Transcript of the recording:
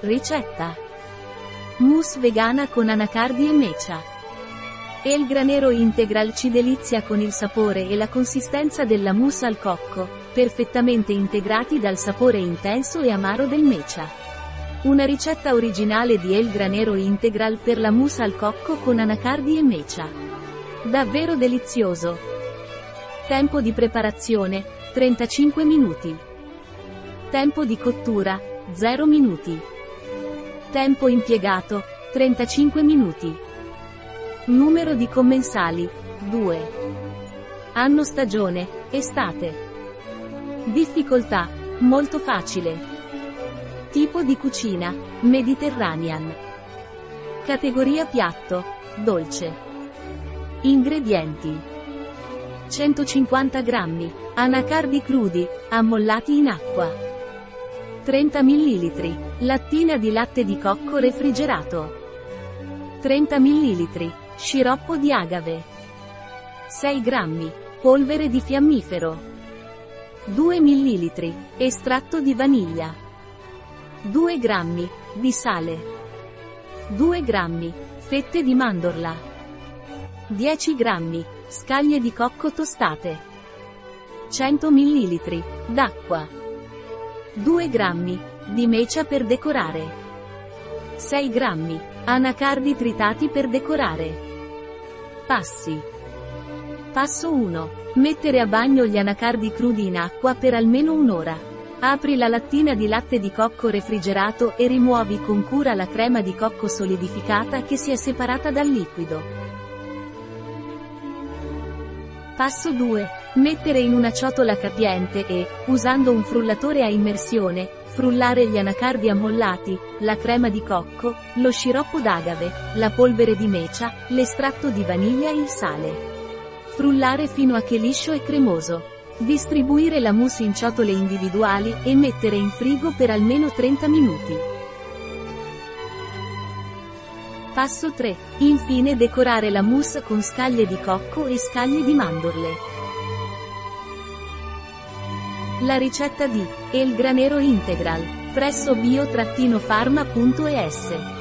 Ricetta. Mousse vegana con anacardi e mecia. El Granero Integral ci delizia con il sapore e la consistenza della mousse al cocco, perfettamente integrati dal sapore intenso e amaro del mecha. Una ricetta originale di El Granero Integral per la mousse al cocco con anacardi e mecha. Davvero delizioso. Tempo di preparazione, 35 minuti. Tempo di cottura, 0 minuti. Tempo impiegato, 35 minuti. Numero di commensali, 2. Anno stagione, estate. Difficoltà, molto facile. Tipo di cucina, Mediterranean. Categoria piatto, dolce. Ingredienti. 150 grammi, anacardi crudi, ammollati in acqua. 30 ml. Lattina di latte di cocco refrigerato. 30 ml. Sciroppo di agave. 6 grammi. Polvere di fiammifero. 2 ml. Estratto di vaniglia. 2 grammi. Di sale. 2 grammi. Fette di mandorla. 10 grammi. Scaglie di cocco tostate. 100 ml. D'acqua. 2 grammi di mecia per decorare. 6 grammi anacardi tritati per decorare. Passi. Passo 1. Mettere a bagno gli anacardi crudi in acqua per almeno un'ora. Apri la lattina di latte di cocco refrigerato e rimuovi con cura la crema di cocco solidificata che si è separata dal liquido. Passo 2. Mettere in una ciotola capiente e, usando un frullatore a immersione, frullare gli anacardi ammollati, la crema di cocco, lo sciroppo d'agave, la polvere di mecia, l'estratto di vaniglia e il sale. Frullare fino a che liscio e cremoso. Distribuire la mousse in ciotole individuali e mettere in frigo per almeno 30 minuti. Passo 3. Infine decorare la mousse con scaglie di cocco e scaglie di mandorle. La ricetta di El Granero Integral presso bio-pharma.es